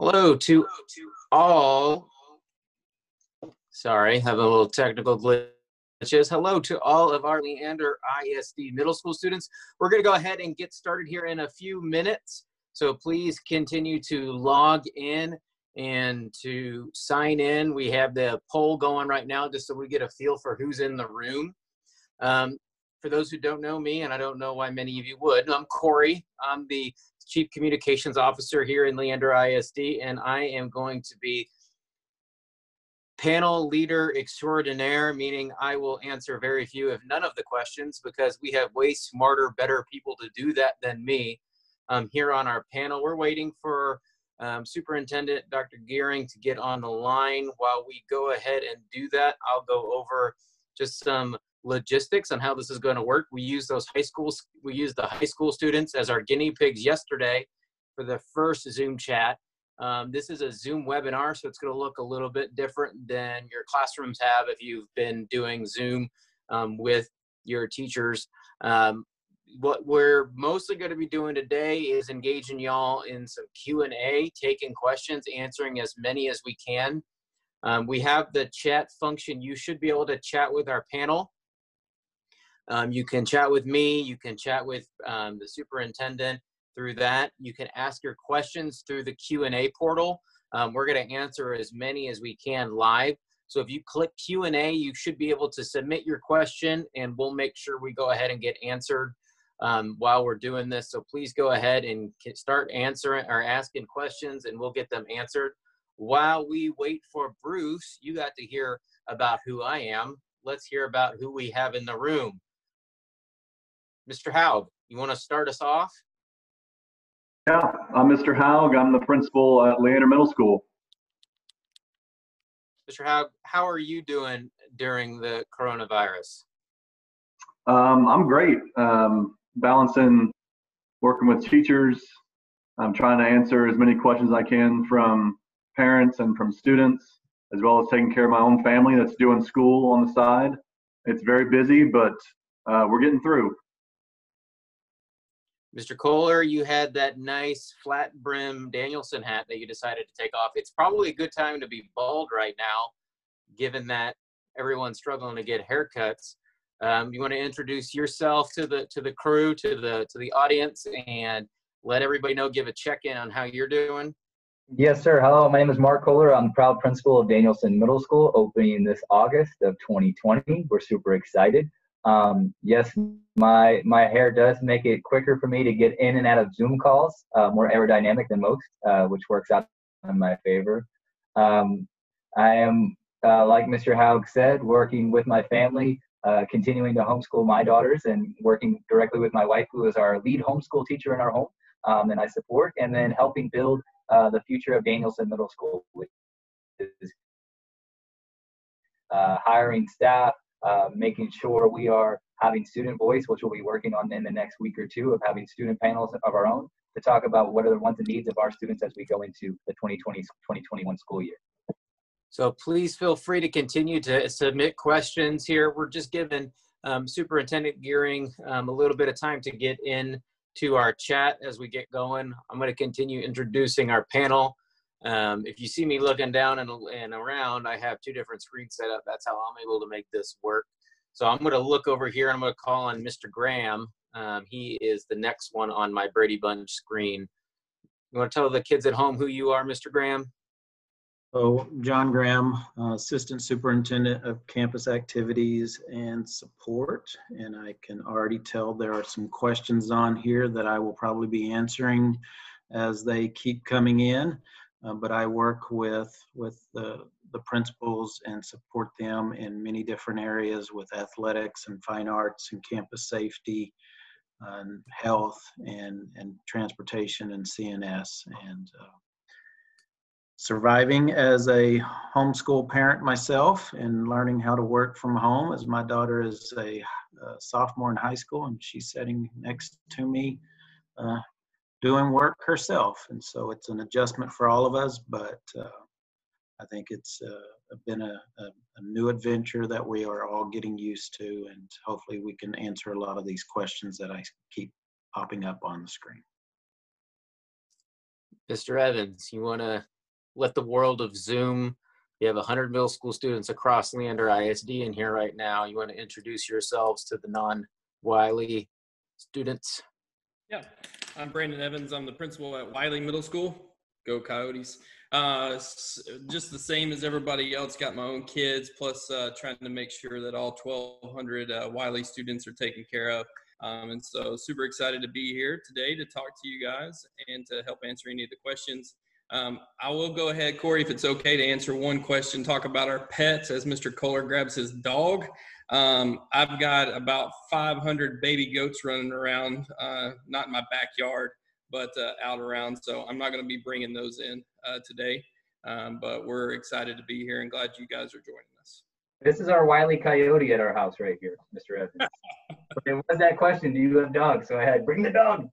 Hello to all. Sorry, have a little technical glitches. Hello to all of our Leander ISD middle school students. We're going to go ahead and get started here in a few minutes. So please continue to log in and to sign in. We have the poll going right now just so we get a feel for who's in the room. Um, for those who don't know me, and I don't know why many of you would, I'm Corey. I'm the Chief Communications Officer here in Leander ISD, and I am going to be panel leader extraordinaire, meaning I will answer very few, if none of the questions, because we have way smarter, better people to do that than me um, here on our panel. We're waiting for um, Superintendent Dr. Gearing to get on the line. While we go ahead and do that, I'll go over just some logistics on how this is going to work. We use those high schools, we use the high school students as our guinea pigs yesterday for the first Zoom chat. Um, this is a Zoom webinar, so it's going to look a little bit different than your classrooms have if you've been doing Zoom um, with your teachers. Um, what we're mostly going to be doing today is engaging y'all in some Q&A, taking questions, answering as many as we can. Um, we have the chat function. You should be able to chat with our panel. Um, you can chat with me, you can chat with um, the superintendent through that. You can ask your questions through the Q&A portal. Um, we're gonna answer as many as we can live. So if you click Q&A, you should be able to submit your question and we'll make sure we go ahead and get answered um, while we're doing this. So please go ahead and start answering or asking questions and we'll get them answered. While we wait for Bruce, you got to hear about who I am. Let's hear about who we have in the room. Mr. Haug, you want to start us off? Yeah, I'm Mr. Haug. I'm the principal at Leander Middle School. Mr. Haug, how are you doing during the coronavirus? Um, I'm great. Um, balancing working with teachers. I'm trying to answer as many questions as I can from parents and from students, as well as taking care of my own family that's doing school on the side. It's very busy, but uh, we're getting through. Mr. Kohler, you had that nice flat brim Danielson hat that you decided to take off. It's probably a good time to be bald right now, given that everyone's struggling to get haircuts. Um, you want to introduce yourself to the to the crew, to the to the audience, and let everybody know. Give a check in on how you're doing. Yes, sir. Hello, my name is Mark Kohler. I'm the proud principal of Danielson Middle School, opening this August of 2020. We're super excited. Um, yes, my my hair does make it quicker for me to get in and out of Zoom calls, uh, more aerodynamic than most, uh, which works out in my favor. Um, I am, uh, like Mr. Haug said, working with my family, uh, continuing to homeschool my daughters, and working directly with my wife, who is our lead homeschool teacher in our home, um, and I support, and then helping build uh, the future of Danielson Middle School, which is uh, hiring staff, uh, making sure we are having student voice, which we'll be working on in the next week or two of having student panels of our own to talk about what are the wants and needs of our students as we go into the 2020-2021 school year. So please feel free to continue to submit questions here. We're just giving um, Superintendent Gearing um, a little bit of time to get in to our chat as we get going. I'm going to continue introducing our panel. Um, if you see me looking down and, and around, I have two different screens set up. That's how I'm able to make this work. So I'm going to look over here and I'm going to call on Mr. Graham. Um, he is the next one on my Brady Bunch screen. You want to tell the kids at home who you are, Mr. Graham? So John Graham, uh, Assistant Superintendent of Campus Activities and Support. And I can already tell there are some questions on here that I will probably be answering as they keep coming in. Uh, but I work with with the the principals and support them in many different areas with athletics and fine arts and campus safety and health and and transportation and CNS and uh, surviving as a homeschool parent myself and learning how to work from home as my daughter is a, a sophomore in high school and she's sitting next to me uh, doing work herself. And so it's an adjustment for all of us, but uh, I think it's uh, been a, a, a, new adventure that we are all getting used to, and hopefully we can answer a lot of these questions that I keep popping up on the screen. Mr. Evans, you want to let the world of Zoom, you have 100 middle school students across Leander ISD in here right now. You want to introduce yourselves to the non-Wiley students? Yeah, I'm Brandon Evans. I'm the principal at Wiley Middle School. Go Coyotes. Uh, just the same as everybody else. Got my own kids, plus uh, trying to make sure that all 1,200 uh, Wiley students are taken care of. Um, and so, super excited to be here today to talk to you guys and to help answer any of the questions. Um, I will go ahead, Corey, if it's okay to answer one question, talk about our pets as Mr. Kohler grabs his dog. Um, I've got about 500 baby goats running around, uh, not in my backyard, but uh, out around. So I'm not going to be bringing those in uh, today. Um, but we're excited to be here and glad you guys are joining us. This is our Wiley Coyote at our house right here, Mr. Evans. okay, what's that question? Do you have dogs? So I had bring the dog.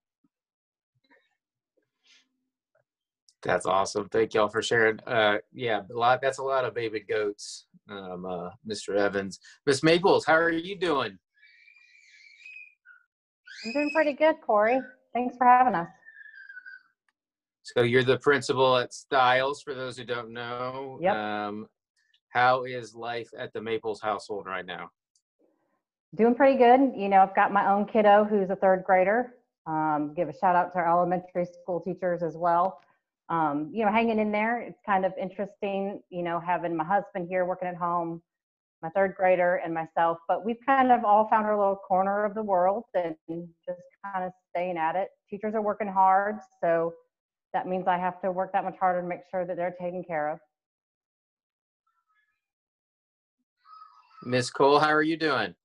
That's awesome. Thank y'all for sharing. Uh, yeah, a lot. That's a lot of baby goats, um, uh, Mr. Evans. Miss Maples, how are you doing? I'm doing pretty good, Corey. Thanks for having us. So you're the principal at Stiles. For those who don't know, Yep. um, how is life at the Maples household right now? Doing pretty good. You know, I've got my own kiddo who's a third grader. Um, give a shout out to our elementary school teachers as well. Um, you know, hanging in there. It's kind of interesting, you know, having my husband here working at home, my third grader, and myself. But we've kind of all found our little corner of the world and just kind of staying at it. Teachers are working hard, so that means I have to work that much harder to make sure that they're taken care of. Miss Cole, how are you doing?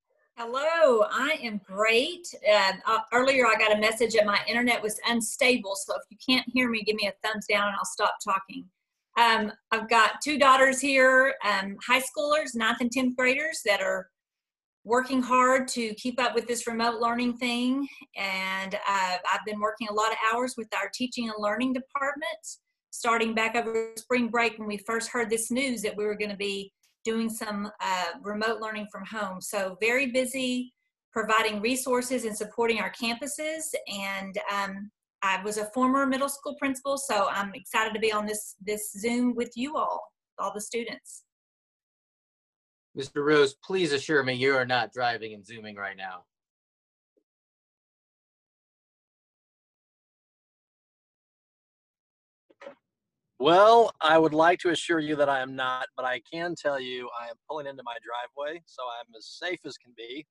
Hello, I am great. Um, uh, earlier, I got a message that my internet was unstable. So if you can't hear me, give me a thumbs down and I'll stop talking. Um, I've got two daughters here, um, high schoolers, ninth and 10th graders that are working hard to keep up with this remote learning thing. And uh, I've been working a lot of hours with our teaching and learning department, starting back over spring break when we first heard this news that we were going to be doing some uh, remote learning from home. So very busy providing resources and supporting our campuses. And um, I was a former middle school principal, so I'm excited to be on this this Zoom with you all, all the students. Mr. Rose, please assure me you are not driving and zooming right now. Well, I would like to assure you that I am not, but I can tell you I am pulling into my driveway, so I'm as safe as can be.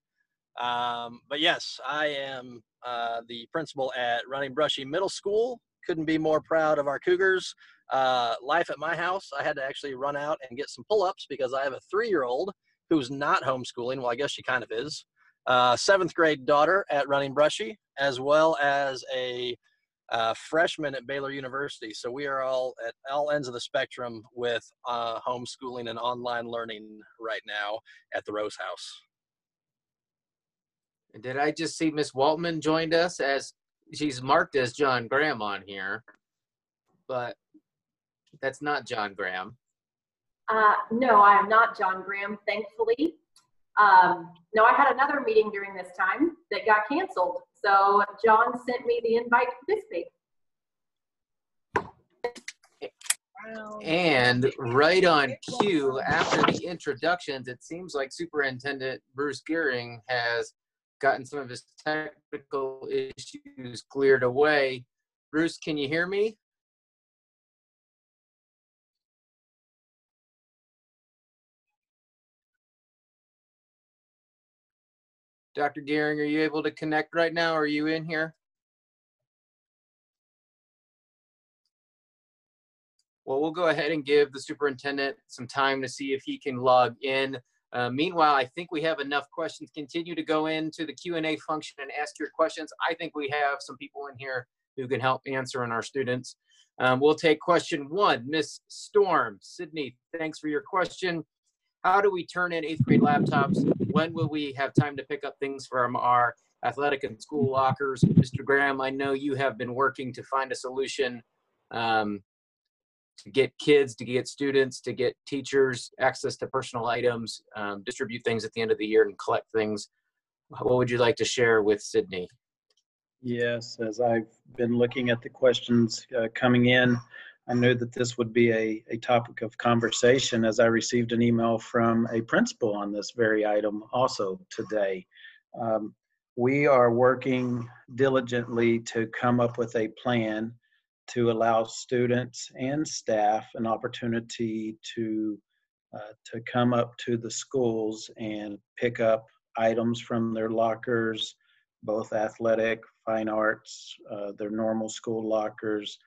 Um, but yes, I am uh, the principal at Running Brushy Middle School. Couldn't be more proud of our Cougars. Uh, life at my house, I had to actually run out and get some pull ups because I have a three year old who's not homeschooling. Well, I guess she kind of is. Uh, seventh grade daughter at Running Brushy, as well as a uh, freshman at Baylor University. So we are all at all ends of the spectrum with uh, homeschooling and online learning right now at the Rose House. And Did I just see Miss Waltman joined us as she's marked as John Graham on here, but that's not John Graham. Uh, no, I am not John Graham, thankfully. Um, no, I had another meeting during this time that got canceled. So John sent me the invite to participate. And right on cue, after the introductions, it seems like Superintendent Bruce Gearing has gotten some of his technical issues cleared away. Bruce, can you hear me? Dr. Gearing, are you able to connect right now? Are you in here? Well, we'll go ahead and give the superintendent some time to see if he can log in. Uh, meanwhile, I think we have enough questions. Continue to go into the Q&A function and ask your questions. I think we have some people in here who can help answer on our students. Um, we'll take question one. Miss Storm, Sydney, thanks for your question. How do we turn in eighth grade laptops? When will we have time to pick up things from our athletic and school lockers? Mr. Graham, I know you have been working to find a solution um, to get kids, to get students, to get teachers access to personal items, um, distribute things at the end of the year and collect things. What would you like to share with Sydney? Yes, as I've been looking at the questions uh, coming in, I knew that this would be a, a topic of conversation as I received an email from a principal on this very item also today. Um, we are working diligently to come up with a plan to allow students and staff an opportunity to uh, to come up to the schools and pick up items from their lockers, both athletic, fine arts, uh, their normal school lockers,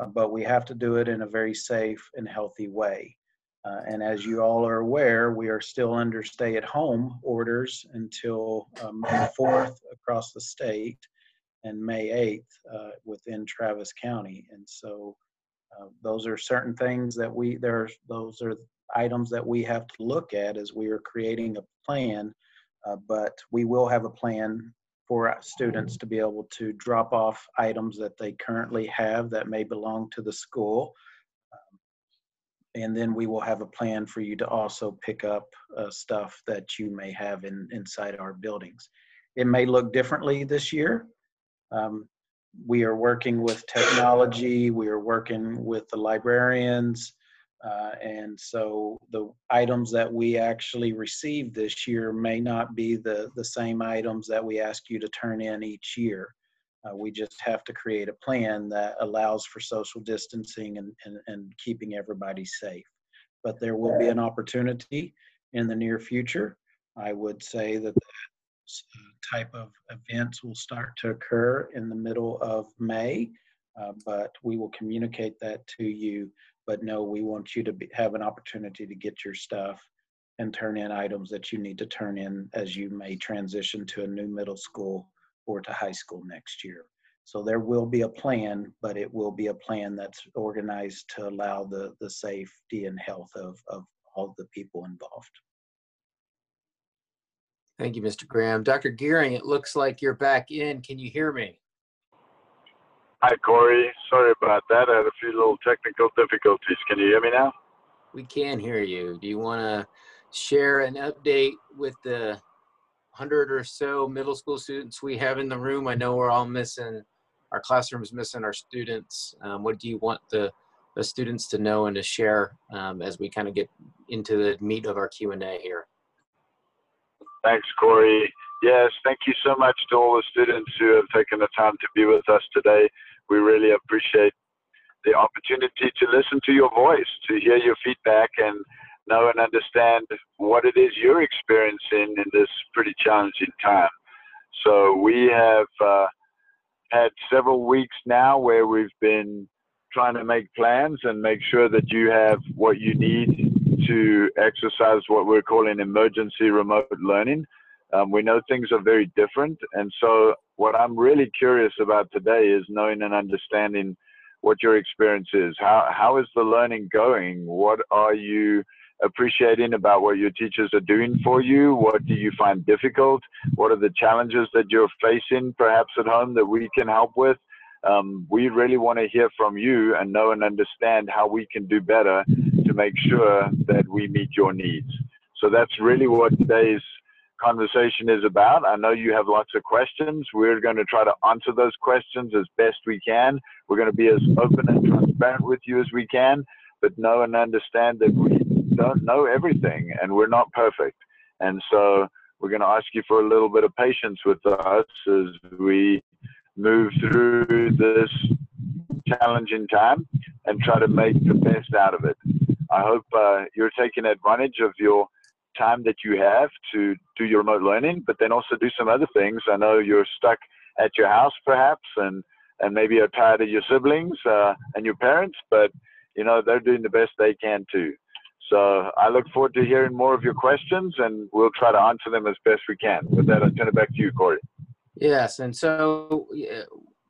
uh, but we have to do it in a very safe and healthy way. Uh, and as you all are aware, we are still under stay at home orders until uh, May 4th across the state and May 8th uh, within Travis County. And so uh, those are certain things that we, there, those are items that we have to look at as we are creating a plan. Uh, but we will have a plan for students to be able to drop off items that they currently have that may belong to the school. Um, and then we will have a plan for you to also pick up uh, stuff that you may have in, inside our buildings. It may look differently this year. Um, we are working with technology, we are working with the librarians, uh, and so the items that we actually receive this year may not be the, the same items that we ask you to turn in each year. Uh, we just have to create a plan that allows for social distancing and, and, and keeping everybody safe. But there will be an opportunity in the near future. I would say that that uh, type of events will start to occur in the middle of May, uh, but we will communicate that to you but no, we want you to be, have an opportunity to get your stuff and turn in items that you need to turn in as you may transition to a new middle school or to high school next year. So there will be a plan, but it will be a plan that's organized to allow the, the safety and health of, of all the people involved. Thank you, Mr. Graham. Dr. Gearing, it looks like you're back in. Can you hear me? Hi, Corey. Sorry about that. I had a few little technical difficulties. Can you hear me now? We can hear you. Do you want to share an update with the hundred or so middle school students we have in the room? I know we're all missing, our classroom's missing our students. Um, what do you want the, the students to know and to share um, as we kind of get into the meat of our Q&A here? Thanks, Corey. Yes, thank you so much to all the students who have taken the time to be with us today we really appreciate the opportunity to listen to your voice, to hear your feedback, and know and understand what it is you're experiencing in this pretty challenging time. So we have uh, had several weeks now where we've been trying to make plans and make sure that you have what you need to exercise what we're calling emergency remote learning. Um, we know things are very different, and so what I'm really curious about today is knowing and understanding what your experience is. How how is the learning going? What are you appreciating about what your teachers are doing for you? What do you find difficult? What are the challenges that you're facing, perhaps at home, that we can help with? Um, we really want to hear from you and know and understand how we can do better to make sure that we meet your needs. So that's really what today's conversation is about. I know you have lots of questions. We're going to try to answer those questions as best we can. We're going to be as open and transparent with you as we can, but know and understand that we don't know everything and we're not perfect. And so we're going to ask you for a little bit of patience with us as we move through this challenging time and try to make the best out of it. I hope uh, you're taking advantage of your time that you have to do your remote learning, but then also do some other things. I know you're stuck at your house perhaps, and and maybe you're tired of your siblings uh, and your parents, but you know they're doing the best they can too. So I look forward to hearing more of your questions, and we'll try to answer them as best we can. With that, I'll turn it back to you, Corey. Yes, and so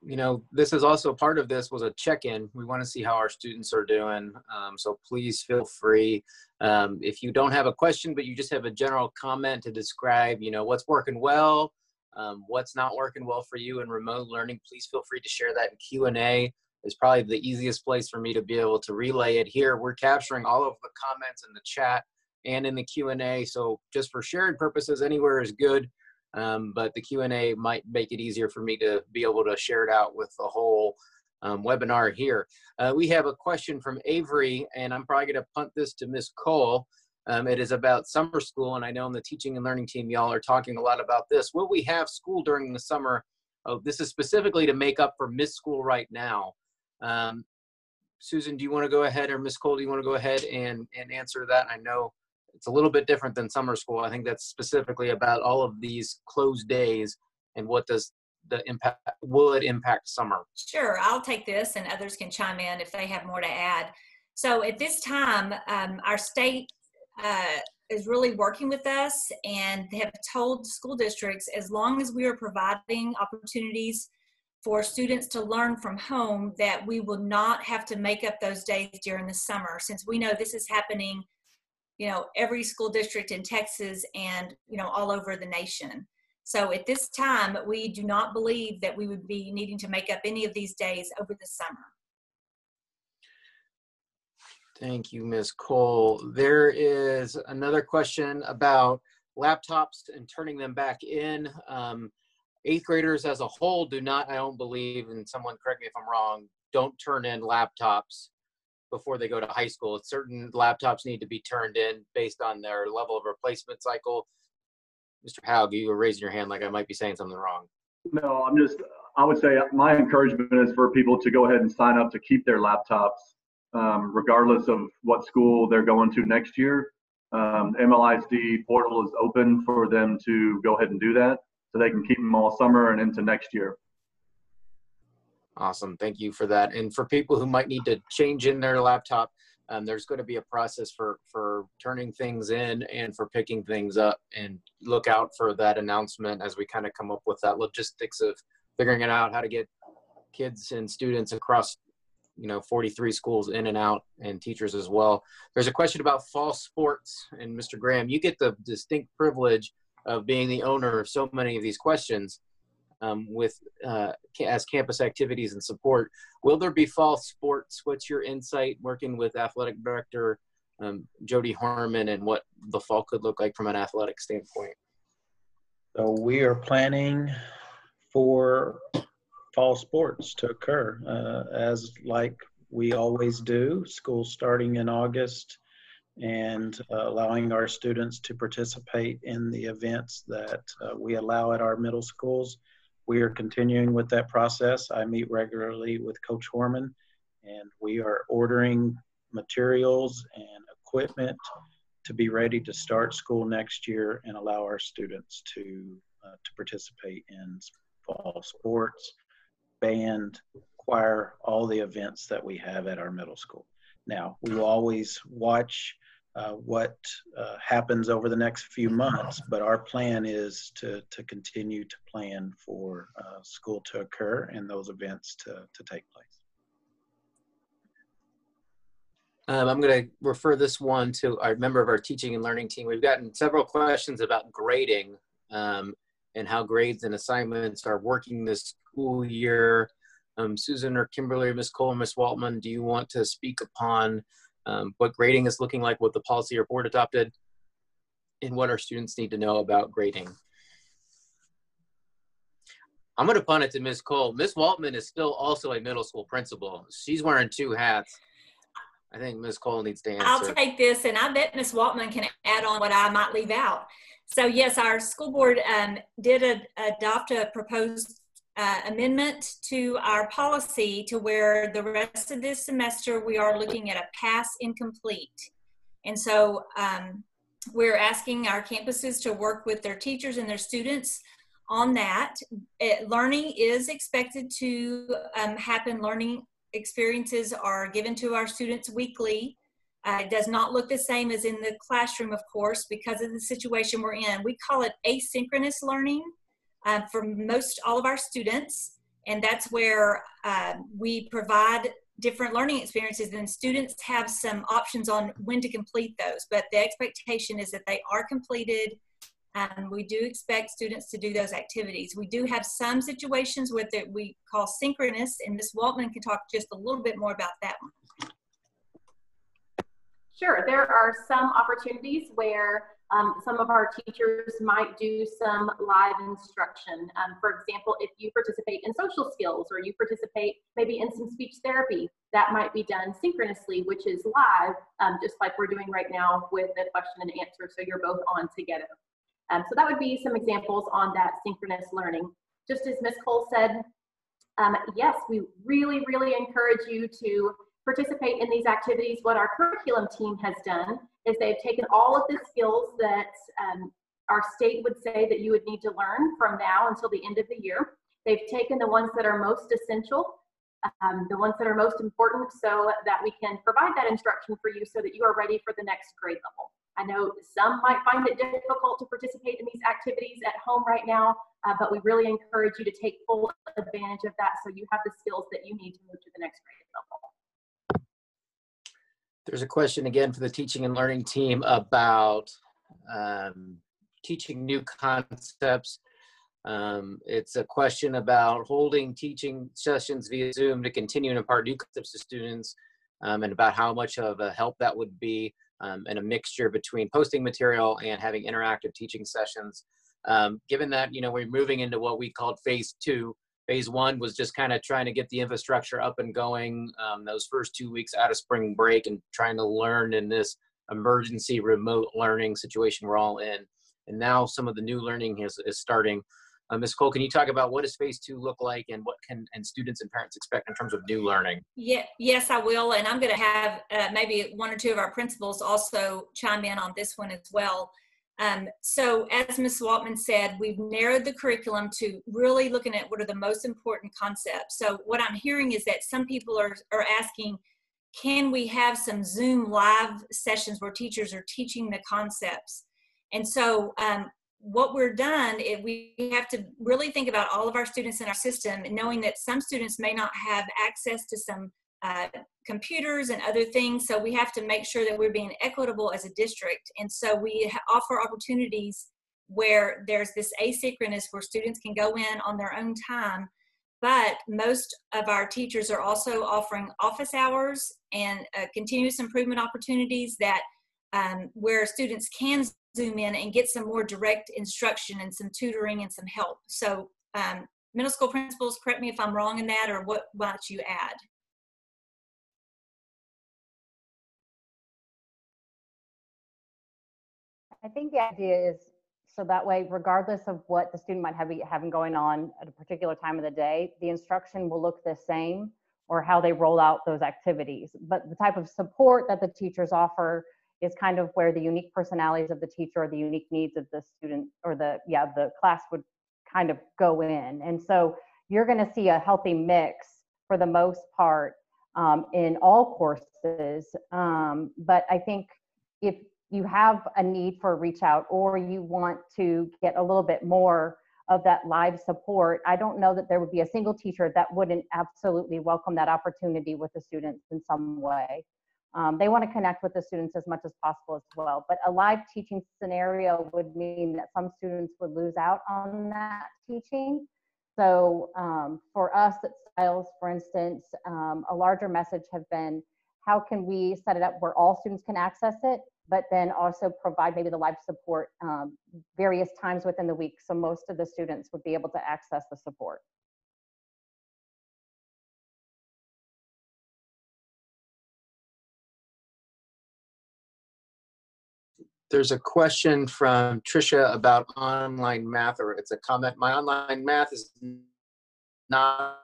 you know, this is also part of this was a check-in. We want to see how our students are doing. Um, so please feel free. Um, if you don't have a question, but you just have a general comment to describe, you know, what's working well, um, what's not working well for you in remote learning, please feel free to share that in Q&A. It's probably the easiest place for me to be able to relay it here. We're capturing all of the comments in the chat and in the Q&A. So just for sharing purposes, anywhere is good. Um, but the Q&A might make it easier for me to be able to share it out with the whole um, webinar here. Uh, we have a question from Avery, and I'm probably going to punt this to Miss Cole. Um, it is about summer school, and I know in the teaching and learning team, y'all are talking a lot about this. Will we have school during the summer? Oh, this is specifically to make up for missed school right now. Um, Susan, do you want to go ahead, or Miss Cole, do you want to go ahead and, and answer that? I know it's a little bit different than summer school. I think that's specifically about all of these closed days and what does the impact, it impact summer? Sure, I'll take this and others can chime in if they have more to add. So at this time, um, our state uh, is really working with us and they have told school districts as long as we are providing opportunities for students to learn from home that we will not have to make up those days during the summer since we know this is happening you know every school district in texas and you know all over the nation so at this time we do not believe that we would be needing to make up any of these days over the summer Thank you, Ms. Cole. There is another question about laptops and turning them back in. Um, eighth graders as a whole do not, I don't believe, and someone correct me if I'm wrong, don't turn in laptops before they go to high school. Certain laptops need to be turned in based on their level of replacement cycle. Mr. Haug, you were raising your hand like I might be saying something wrong. No, I'm just, I would say my encouragement is for people to go ahead and sign up to keep their laptops um, regardless of what school they're going to next year. Um, MLISD portal is open for them to go ahead and do that so they can keep them all summer and into next year. Awesome. Thank you for that. And for people who might need to change in their laptop, um, there's going to be a process for for turning things in and for picking things up and look out for that announcement as we kind of come up with that logistics of figuring it out how to get kids and students across you know 43 schools in and out and teachers as well there's a question about fall sports and mr graham you get the distinct privilege of being the owner of so many of these questions um, with uh, as campus activities and support will there be fall sports what's your insight working with athletic director um, jody harmon and what the fall could look like from an athletic standpoint so we are planning for fall sports to occur uh, as like we always do. School starting in August and uh, allowing our students to participate in the events that uh, we allow at our middle schools. We are continuing with that process. I meet regularly with Coach Horman and we are ordering materials and equipment to be ready to start school next year and allow our students to uh, to participate in fall sports band, choir, all the events that we have at our middle school. Now, we will always watch uh, what uh, happens over the next few months, but our plan is to, to continue to plan for uh, school to occur and those events to, to take place. Um, I'm going to refer this one to our member of our teaching and learning team. We've gotten several questions about grading um, and how grades and assignments are working this school year. Um, Susan or Kimberly, Ms. Cole, Ms. Waltman, do you want to speak upon um, what grading is looking like, what the policy or board adopted, and what our students need to know about grading? I'm going to punt it to Ms. Cole. Ms. Waltman is still also a middle school principal. She's wearing two hats. I think Ms. Cole needs to answer. I'll take this, and I bet Ms. Waltman can add on what I might leave out. So yes, our school board um, did a, adopt a proposed uh, amendment to our policy to where the rest of this semester we are looking at a pass incomplete. And so um, we're asking our campuses to work with their teachers and their students on that. It, learning is expected to um, happen. Learning experiences are given to our students weekly. Uh, it does not look the same as in the classroom, of course, because of the situation we're in. We call it asynchronous learning uh, for most all of our students, and that's where uh, we provide different learning experiences. And students have some options on when to complete those but the expectation is that they are completed. And we do expect students to do those activities. We do have some situations where that we call synchronous and ms waltman can talk just a little bit more about that one. Sure, there are some opportunities where Um, some of our teachers might do some live instruction. Um, for example, if you participate in social skills or you participate maybe in some speech therapy, that might be done synchronously, which is live, um, just like we're doing right now with the question and answer. So you're both on together. Um, so that would be some examples on that synchronous learning. Just as Ms. Cole said, um, yes, we really, really encourage you to participate in these activities. What our curriculum team has done is they've taken all of the skills that um, our state would say that you would need to learn from now until the end of the year. They've taken the ones that are most essential, um, the ones that are most important so that we can provide that instruction for you so that you are ready for the next grade level. I know some might find it difficult to participate in these activities at home right now, uh, but we really encourage you to take full advantage of that so you have the skills that you need to move to the next grade level. There's a question again for the teaching and learning team about um, teaching new concepts. Um, it's a question about holding teaching sessions via Zoom to continue and impart new concepts to students um, and about how much of a help that would be um, and a mixture between posting material and having interactive teaching sessions. Um, given that, you know, we're moving into what we called phase two, phase one was just kind of trying to get the infrastructure up and going um, those first two weeks out of spring break and trying to learn in this emergency remote learning situation we're all in. And now some of the new learning is, is starting. Uh, Ms. Cole, can you talk about what does phase two look like and what can and students and parents expect in terms of new learning? Yeah, yes, I will. And I'm going to have uh, maybe one or two of our principals also chime in on this one as well. Um, so as Ms. Waltman said, we've narrowed the curriculum to really looking at what are the most important concepts. So what I'm hearing is that some people are, are asking, can we have some Zoom live sessions where teachers are teaching the concepts? And so um, what we're done is we have to really think about all of our students in our system knowing that some students may not have access to some computers and other things so we have to make sure that we're being equitable as a district and so we offer opportunities where there's this asynchronous where students can go in on their own time but most of our teachers are also offering office hours and uh, continuous improvement opportunities that um, where students can zoom in and get some more direct instruction and some tutoring and some help. So um, middle school principals, correct me if I'm wrong in that or what might you add? I think the idea is so that way, regardless of what the student might have having going on at a particular time of the day, the instruction will look the same or how they roll out those activities. But the type of support that the teachers offer is kind of where the unique personalities of the teacher or the unique needs of the student or the yeah the class would kind of go in and so you're going to see a healthy mix for the most part um, in all courses um, but i think if you have a need for reach out or you want to get a little bit more of that live support i don't know that there would be a single teacher that wouldn't absolutely welcome that opportunity with the students in some way um, they want to connect with the students as much as possible as well. But a live teaching scenario would mean that some students would lose out on that teaching. So um, for us at Stiles, for instance, um, a larger message have been, how can we set it up where all students can access it, but then also provide maybe the live support um, various times within the week so most of the students would be able to access the support. there's a question from Trisha about online math, or it's a comment. My online math is not.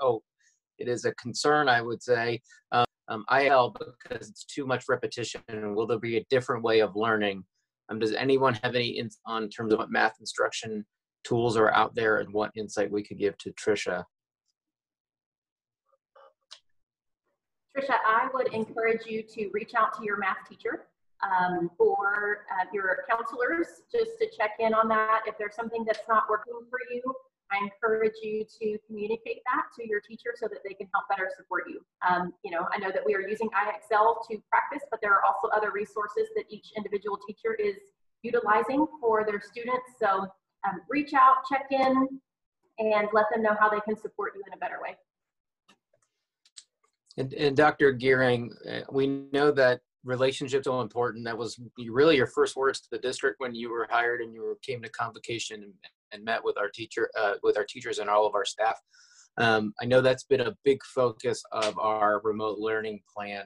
Oh, it is a concern, I would say. Um, um, IL because it's too much repetition. Will there be a different way of learning? Um, does anyone have any in on terms of what math instruction tools are out there and what insight we could give to Trisha? Trisha, I would encourage you to reach out to your math teacher um, or uh, your counselors just to check in on that. If there's something that's not working for you, I encourage you to communicate that to your teacher so that they can help better support you. Um, you know, I know that we are using IXL to practice, but there are also other resources that each individual teacher is utilizing for their students. So um, reach out, check in, and let them know how they can support you in a better way. And, and Dr. Gearing, uh, we know that relationships are important. That was really your first words to the district when you were hired and you came to convocation and, met with our teacher, uh, with our teachers and all of our staff. Um, I know that's been a big focus of our remote learning plan.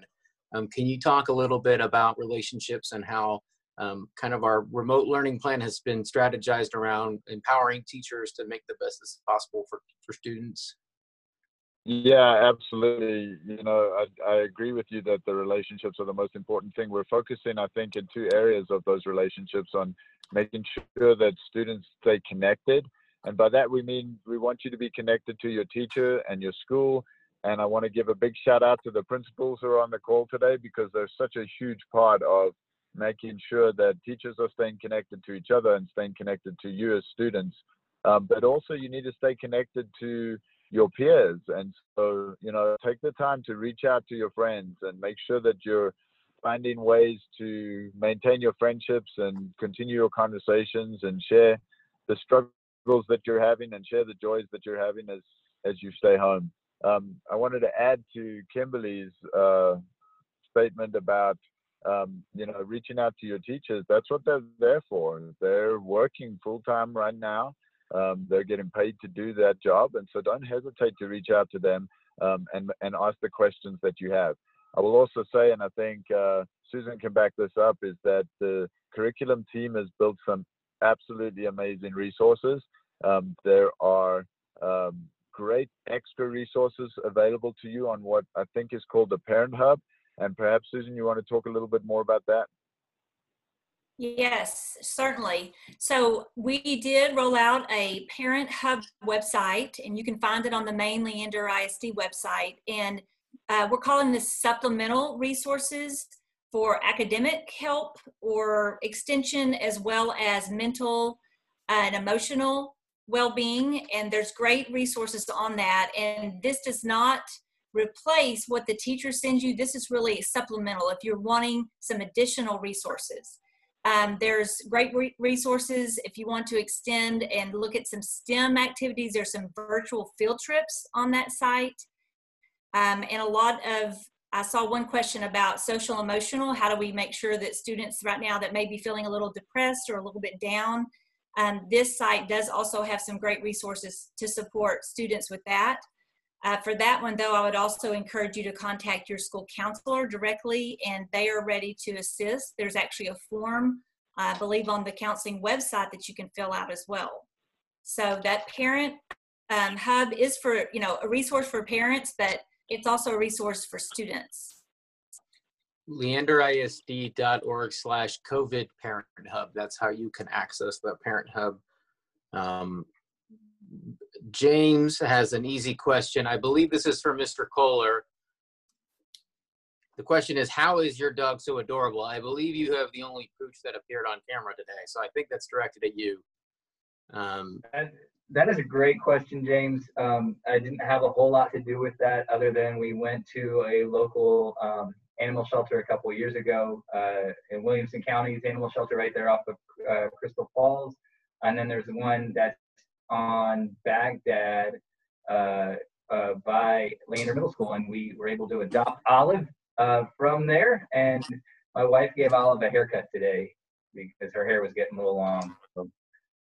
Um, can you talk a little bit about relationships and how um, kind of our remote learning plan has been strategized around empowering teachers to make the best as possible for, for students? Yeah, absolutely. You know, I, I agree with you that the relationships are the most important thing. We're focusing, I think, in two areas of those relationships on making sure that students stay connected. And by that, we mean we want you to be connected to your teacher and your school. And I want to give a big shout out to the principals who are on the call today because they're such a huge part of making sure that teachers are staying connected to each other and staying connected to you as students. Um, but also, you need to stay connected to your peers. And so, you know, take the time to reach out to your friends and make sure that you're finding ways to maintain your friendships and continue your conversations and share the struggles that you're having and share the joys that you're having as as you stay home. Um, I wanted to add to Kimberly's uh, statement about um, you know reaching out to your teachers. That's what they're there for. They're working full time right now. Um, they're getting paid to do that job, and so don't hesitate to reach out to them um, and and ask the questions that you have. I will also say, and I think uh, Susan can back this up, is that the curriculum team has built some absolutely amazing resources. Um, there are um, great extra resources available to you on what I think is called the Parent Hub. And perhaps, Susan, you want to talk a little bit more about that? Yes, certainly. So we did roll out a Parent Hub website, and you can find it on the main Leander ISD website. And uh, we're calling this supplemental resources for academic help or extension, as well as mental and emotional well-being. And there's great resources on that. And this does not replace what the teacher sends you. This is really supplemental if you're wanting some additional resources. Um, there's great re resources if you want to extend and look at some STEM activities. There's some virtual field trips on that site. Um, and a lot of, I saw one question about social emotional. How do we make sure that students right now that may be feeling a little depressed or a little bit down, um, this site does also have some great resources to support students with that. Uh, for that one, though, I would also encourage you to contact your school counselor directly, and they are ready to assist. There's actually a form, I believe, on the counseling website that you can fill out as well. So that parent um, hub is for, you know, a resource for parents, but it's also a resource for students. leanderisd.org slash COVID Parent Hub. That's how you can access the Parent Hub. Um, James has an easy question. I believe this is for Mr. Kohler. The question is, how is your dog so adorable? I believe you have the only pooch that appeared on camera today, so I think that's directed at you. Um, that, that is a great question, James. Um, I didn't have a whole lot to do with that other than we went to a local um, animal shelter a couple years ago uh, in Williamson County's animal shelter right there off of uh, Crystal Falls. And then there's one that's on Bagdad uh, uh, by Leander Middle School, and we were able to adopt Olive uh, from there. And my wife gave Olive a haircut today because her hair was getting a little long. So,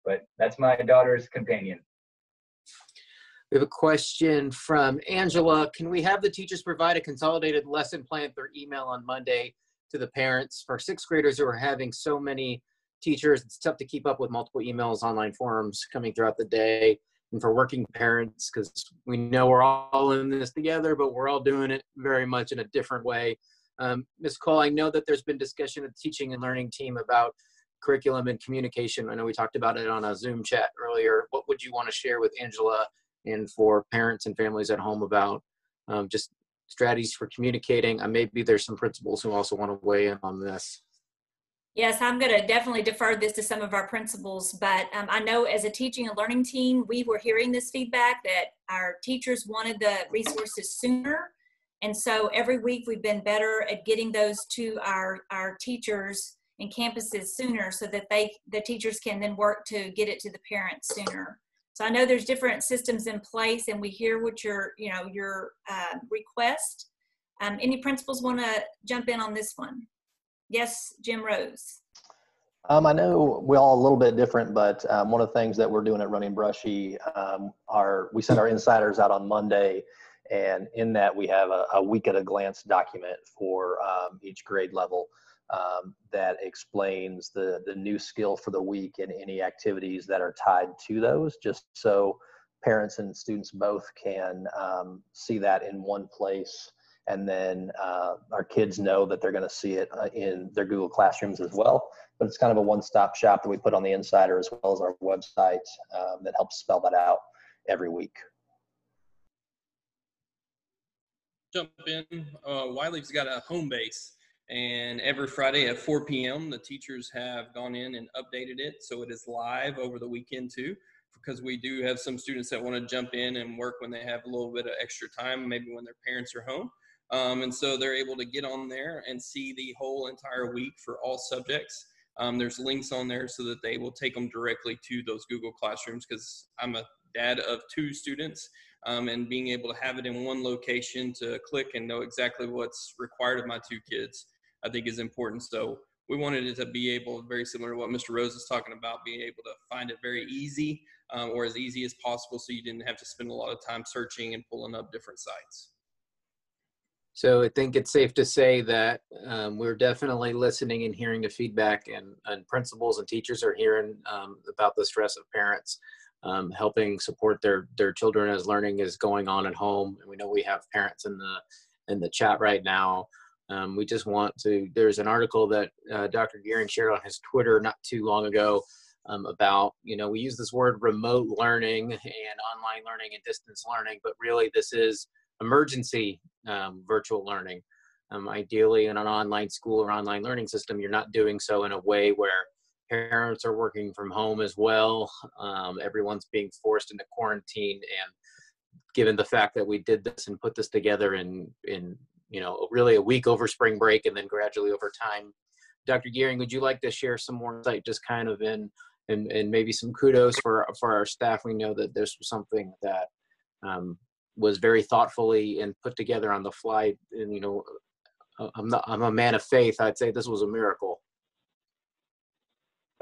but that's my daughter's companion. We have a question from Angela. Can we have the teachers provide a consolidated lesson plan through email on Monday to the parents for sixth graders who are having so many teachers, it's tough to keep up with multiple emails, online forums coming throughout the day. And for working parents, because we know we're all in this together, but we're all doing it very much in a different way. Um, Ms. Cole, I know that there's been discussion of the teaching and learning team about curriculum and communication. I know we talked about it on a Zoom chat earlier. What would you want to share with Angela and for parents and families at home about um, just strategies for communicating? Uh, maybe there's some principals who also want to weigh in on this. Yes, I'm going to definitely defer this to some of our principals, but um, I know as a teaching and learning team, we were hearing this feedback that our teachers wanted the resources sooner. And so every week we've been better at getting those to our, our teachers and campuses sooner so that they the teachers can then work to get it to the parents sooner. So I know there's different systems in place and we hear what your, you know, your uh, request. Um, any principals want to jump in on this one? Yes, Jim Rose. Um, I know we're all a little bit different, but um, one of the things that we're doing at Running Brushy um, are we send our insiders out on Monday, and in that we have a, a week at a glance document for um, each grade level um, that explains the the new skill for the week and any activities that are tied to those, just so parents and students both can um, see that in one place and then uh, our kids know that they're going to see it uh, in their Google Classrooms as well. But it's kind of a one-stop shop that we put on the Insider as well as our website um, that helps spell that out every week. Jump in. Uh, Wiley's got a home base, and every Friday at 4 p.m., the teachers have gone in and updated it so it is live over the weekend too because we do have some students that want to jump in and work when they have a little bit of extra time, maybe when their parents are home. Um, and so they're able to get on there and see the whole entire week for all subjects. Um, there's links on there so that they will take them directly to those Google Classrooms because I'm a dad of two students um, and being able to have it in one location to click and know exactly what's required of my two kids, I think is important. So we wanted it to be able, very similar to what Mr. Rose is talking about, being able to find it very easy um, or as easy as possible so you didn't have to spend a lot of time searching and pulling up different sites. So I think it's safe to say that um, we're definitely listening and hearing the feedback, and, and principals and teachers are hearing um, about the stress of parents um, helping support their their children as learning is going on at home. And we know we have parents in the in the chat right now. Um, we just want to. There's an article that uh, Dr. Gearing shared on his Twitter not too long ago um, about you know we use this word remote learning and online learning and distance learning, but really this is emergency um, virtual learning. Um, ideally, in an online school or online learning system, you're not doing so in a way where parents are working from home as well. Um, everyone's being forced into quarantine, and given the fact that we did this and put this together in in you know really a week over spring break and then gradually over time, Dr. Gearing, would you like to share some more insight, just kind of in and, and maybe some kudos for for our staff. We know that this was something that um, was very thoughtfully and put together on the fly. And you know, uh, I'm not I'm a man of faith. I'd say this was a miracle.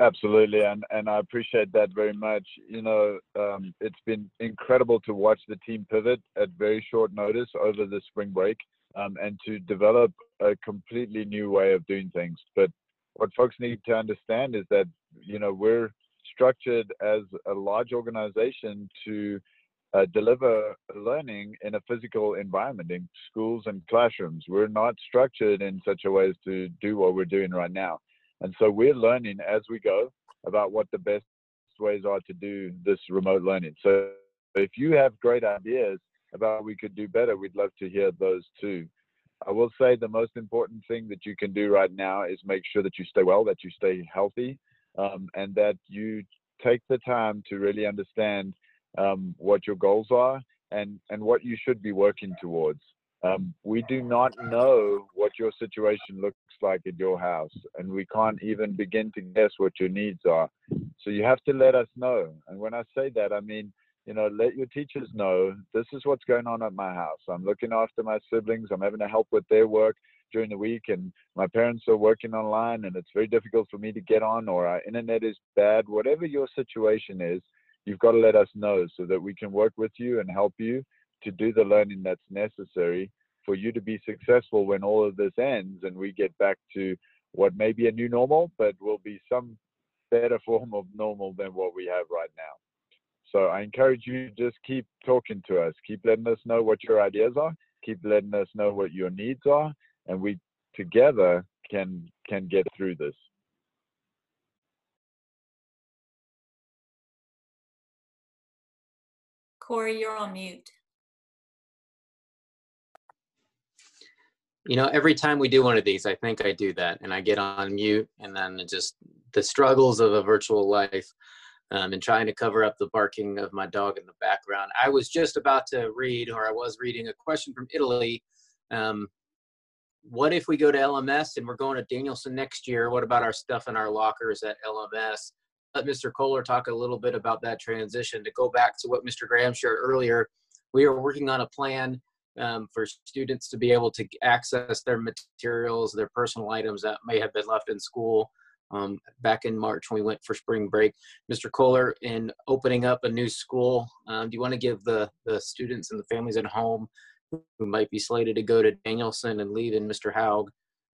Absolutely, and and I appreciate that very much. You know, um, it's been incredible to watch the team pivot at very short notice over the spring break, um, and to develop a completely new way of doing things. But what folks need to understand is that you know we're structured as a large organization to uh, deliver learning in a physical environment in schools and classrooms. We're not structured in such a way as to do what we're doing right now. And so we're learning as we go about what the best ways are to do this remote learning. So if you have great ideas about we could do better, we'd love to hear those too. I will say the most important thing that you can do right now is make sure that you stay well, that you stay healthy, um, and that you take the time to really understand um, what your goals are and, and what you should be working towards. Um, we do not know what your situation looks like at your house, and we can't even begin to guess what your needs are. So you have to let us know. And when I say that, I mean, you know, let your teachers know this is what's going on at my house. I'm looking after my siblings. I'm having to help with their work during the week, and my parents are working online, and it's very difficult for me to get on, or our internet is bad. Whatever your situation is, you've got to let us know so that we can work with you and help you to do the learning that's necessary for you to be successful when all of this ends and we get back to what may be a new normal, but will be some better form of normal than what we have right now. So I encourage you to just keep talking to us, keep letting us know what your ideas are, keep letting us know what your needs are, and we together can can get through this. Corey, you're on mute. You know, every time we do one of these, I think I do that and I get on mute and then just the struggles of a virtual life um, and trying to cover up the barking of my dog in the background. I was just about to read, or I was reading a question from Italy. Um, what if we go to LMS and we're going to Danielson next year? What about our stuff in our lockers at LMS? let Mr. Kohler talk a little bit about that transition. To go back to what Mr. Graham shared earlier, we are working on a plan um, for students to be able to access their materials, their personal items that may have been left in school um, back in March when we went for spring break. Mr. Kohler, in opening up a new school, um, do you want to give the, the students and the families at home who might be slated to go to Danielson and leave in Mr. Haug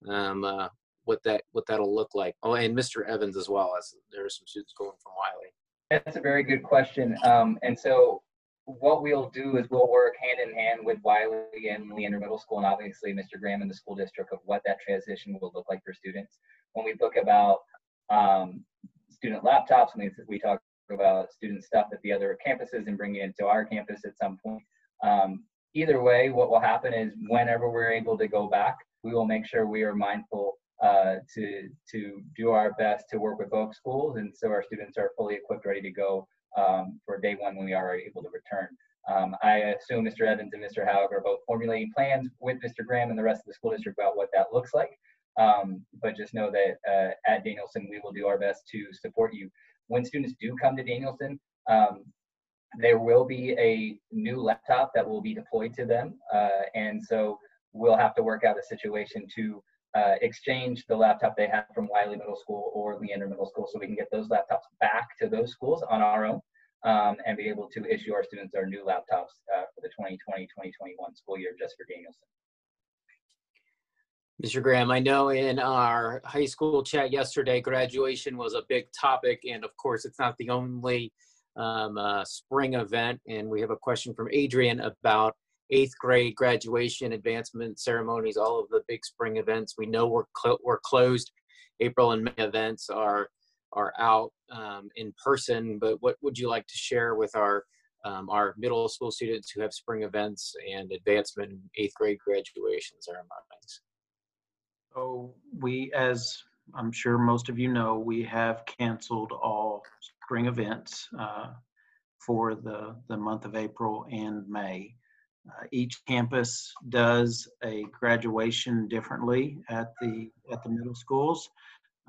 um, uh, what that what that'll look like? Oh, and Mr. Evans as well, as there are some students going from Wiley. That's a very good question. Um, and so what we'll do is we'll work hand in hand with Wiley and Leander Middle School and obviously Mr. Graham and the school district of what that transition will look like for students. When we look about um, student laptops, and we talk about student stuff at the other campuses and bringing it into our campus at some point. Um, either way, what will happen is whenever we're able to go back, we will make sure we are mindful uh, to to do our best to work with both schools, and so our students are fully equipped, ready to go um, for day one when we are able to return. Um, I assume Mr. Evans and Mr. Haug are both formulating plans with Mr. Graham and the rest of the school district about what that looks like. Um, but just know that uh, at Danielson, we will do our best to support you. When students do come to Danielson, um, there will be a new laptop that will be deployed to them. Uh, and so we'll have to work out a situation to uh, exchange the laptop they have from Wiley Middle School or Leander Middle School so we can get those laptops back to those schools on our own um, and be able to issue our students our new laptops uh, for the 2020-2021 school year just for Danielson. Mr. Graham, I know in our high school chat yesterday, graduation was a big topic, and of course, it's not the only um, uh, spring event. And we have a question from Adrian about eighth grade graduation, advancement ceremonies, all of the big spring events. We know we're cl- we're closed. April and May events are are out um, in person, but what would you like to share with our um, our middle school students who have spring events and advancement eighth grade graduation ceremonies? So we, as I'm sure most of you know, we have canceled all spring events uh, for the, the month of April and May. Uh, each campus does a graduation differently at the at the middle schools,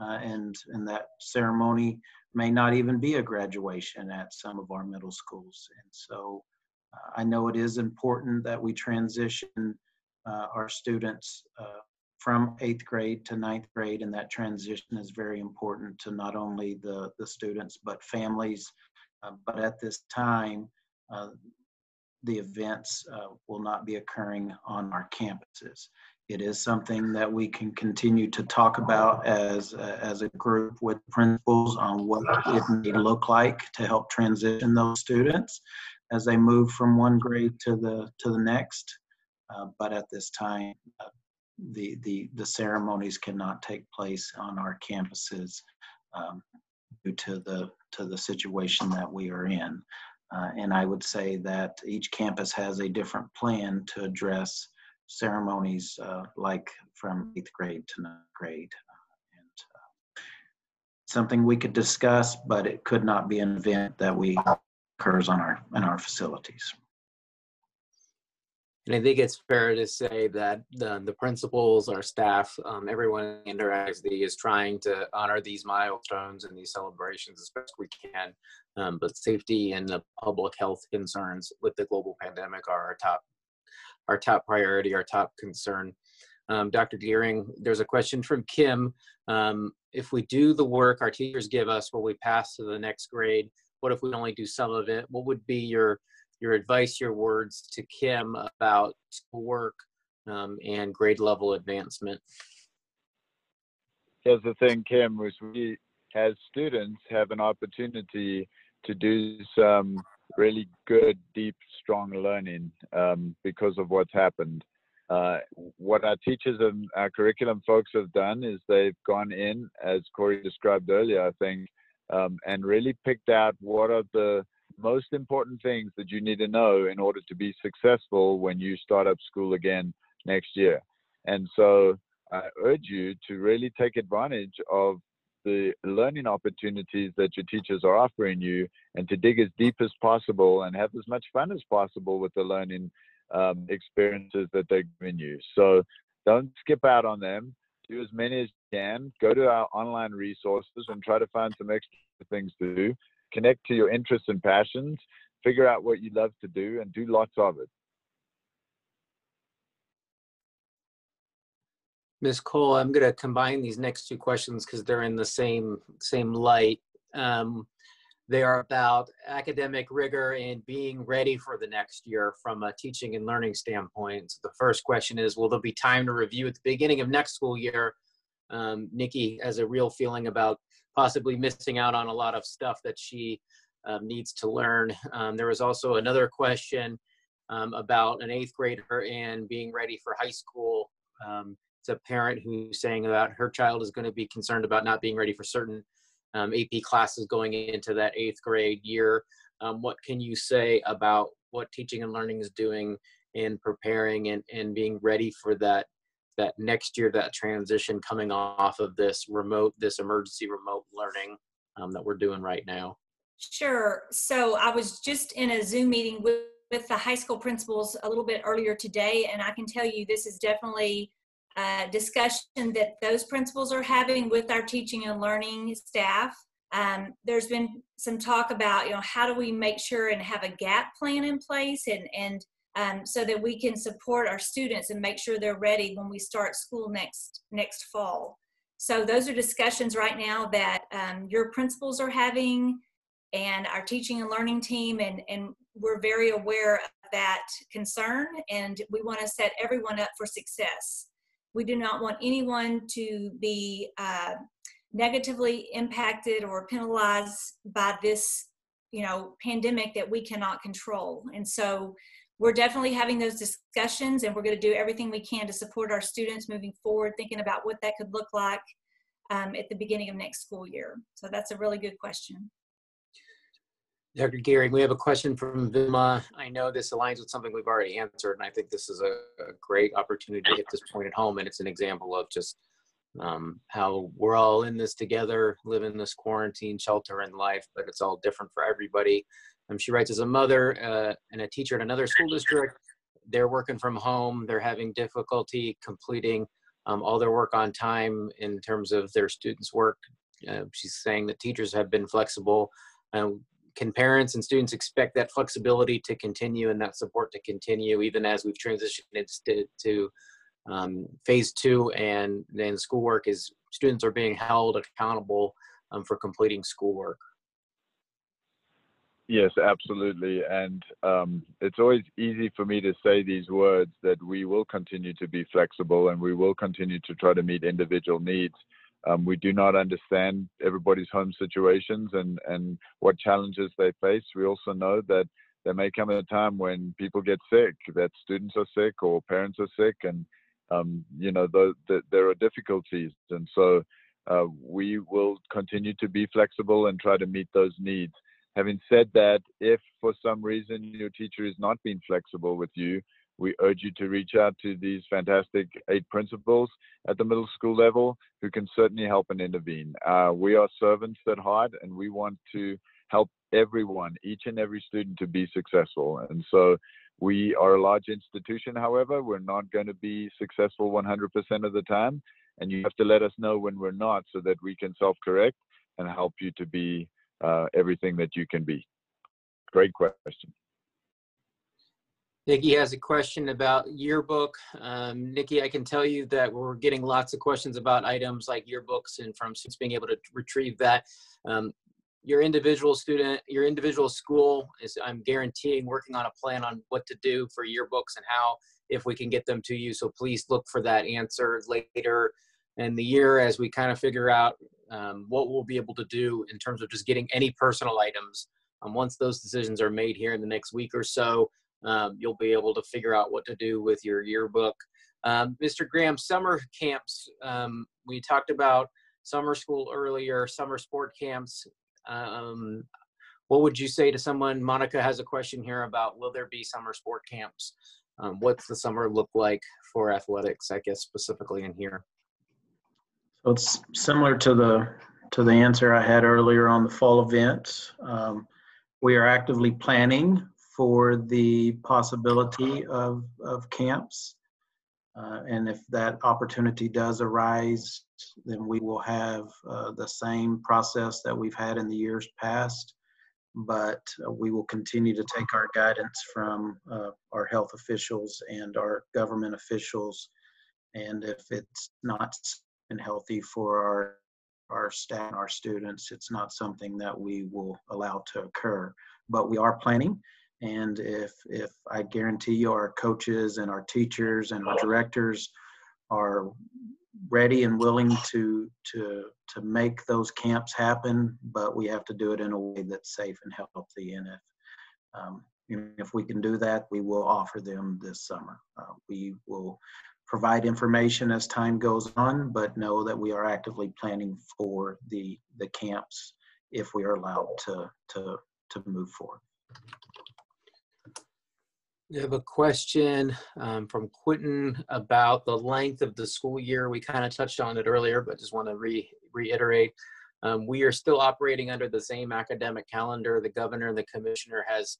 uh, and and that ceremony may not even be a graduation at some of our middle schools. And so, uh, I know it is important that we transition uh, our students uh, from eighth grade to ninth grade, and that transition is very important to not only the, the students but families. Uh, but at this time, uh, the events uh, will not be occurring on our campuses. It is something that we can continue to talk about as as a group with principals on what it may look like to help transition those students as they move from one grade to the to the next. Uh, but at this time, uh, the, the, the ceremonies cannot take place on our campuses um, due to the, to the situation that we are in. Uh, and I would say that each campus has a different plan to address ceremonies uh, like from eighth grade to ninth grade. And uh, something we could discuss, but it could not be an event that we occurs on our in our facilities. And I think it's fair to say that the, the principals, our staff, um, everyone in Leander ISD is trying to honor these milestones and these celebrations as best we can. Um, but safety and the public health concerns with the global pandemic are our top, our top priority, our top concern. Um, Dr. Gearing, there's a question from Kim. Um, if we do the work our teachers give us, will we pass to the next grade? What if we only do some of it? What would be your your advice, your words to Kim about work um, and grade level advancement. Here's the thing, Kim, was we as students have an opportunity to do some really good, deep, strong learning um, because of what's happened. Uh, what our teachers and our curriculum folks have done is they've gone in, as Corey described earlier, I think, um, and really picked out what are the most important things that you need to know in order to be successful when you start up school again next year. And so I urge you to really take advantage of the learning opportunities that your teachers are offering you and to dig as deep as possible and have as much fun as possible with the learning um, experiences that they're giving you. So don't skip out on them. Do as many as you can. Go to our online resources and try to find some extra things to do connect to your interests and passions, figure out what you love to do, and do lots of it. Ms. Cole, I'm going to combine these next two questions because they're in the same same light. Um, they are about academic rigor and being ready for the next year from a teaching and learning standpoint. So the first question is, will there be time to review at the beginning of next school year um, Nikki has a real feeling about possibly missing out on a lot of stuff that she um, needs to learn. Um, there was also another question um, about an eighth grader and being ready for high school. Um, it's a parent who's saying that her child is going to be concerned about not being ready for certain um, AP classes going into that eighth grade year. Um, what can you say about what teaching and learning is doing in preparing and, and being ready for that that next year that transition coming off of this remote this emergency remote learning um, that we're doing right now Sure. So I was just in a Zoom meeting with, with the high school principals a little bit earlier today, and I can tell you this is definitely a discussion that those principals are having with our teaching and learning staff. Um, there's been some talk about, you know, how do we make sure and have a gap plan in place and, and um, so that we can support our students and make sure they're ready when we start school next next fall. So those are discussions right now that um, your principals are having and our teaching and learning team and, and we're very aware of that concern and we want to set everyone up for success we do not want anyone to be uh, negatively impacted or penalized by this you know pandemic that we cannot control and so we're definitely having those discussions and we're going to do everything we can to support our students moving forward thinking about what that could look like um, at the beginning of next school year so that's a really good question Dr. Gearing, we have a question from Vilma. I know this aligns with something we've already answered, and I think this is a, a great opportunity to hit this point at home. And it's an example of just um, how we're all in this together, living this quarantine shelter in life, but it's all different for everybody. Um, she writes as a mother uh, and a teacher in another school district. They're working from home. They're having difficulty completing um, all their work on time in terms of their students' work. Uh, she's saying that teachers have been flexible. Um, can parents and students expect that flexibility to continue and that support to continue even as we've transitioned into to, um, phase two and then schoolwork is students are being held accountable um, for completing schoolwork yes absolutely and um, it's always easy for me to say these words that we will continue to be flexible and we will continue to try to meet individual needs um, we do not understand everybody's home situations and, and what challenges they face. We also know that there may come a time when people get sick, that students are sick or parents are sick, and um, you know the, the, there are difficulties. And so uh, we will continue to be flexible and try to meet those needs. Having said that, if for some reason your teacher is not being flexible with you, we urge you to reach out to these fantastic eight principals at the middle school level who can certainly help and intervene. Uh, we are servants at heart and we want to help everyone, each and every student to be successful. And so we are a large institution, however, we're not going to be successful 100% of the time. And you have to let us know when we're not so that we can self correct and help you to be uh, everything that you can be. Great question. Nikki has a question about yearbook. Um, Nikki, I can tell you that we're getting lots of questions about items like yearbooks and from students being able to retrieve that. Um, your individual student, your individual school is, I'm guaranteeing, working on a plan on what to do for yearbooks and how, if we can get them to you. So please look for that answer later in the year as we kind of figure out um, what we'll be able to do in terms of just getting any personal items. Um, once those decisions are made here in the next week or so, um, you'll be able to figure out what to do with your yearbook. Um, Mr. Graham, summer camps, um, we talked about summer school earlier, summer sport camps. Um, what would you say to someone? Monica has a question here about will there be summer sport camps? Um, what's the summer look like for athletics, I guess specifically in here? It's similar to the to the answer I had earlier on the fall events. Um, we are actively planning for the possibility of, of camps. Uh, and if that opportunity does arise, then we will have uh, the same process that we've had in the years past. But uh, we will continue to take our guidance from uh, our health officials and our government officials And if it's not and healthy for our our staff, and our students, it's not something that we will allow to occur. But we are planning, and if if I guarantee you, our coaches and our teachers and our directors are ready and willing to to to make those camps happen, but we have to do it in a way that's safe and healthy. And if um, if we can do that, we will offer them this summer. Uh, we will provide information as time goes on, but know that we are actively planning for the the camps if we are allowed to to to move forward. We have a question um, from Quentin about the length of the school year. We kind of touched on it earlier, but just want to re reiterate. Um, we are still operating under the same academic calendar. The governor and the commissioner has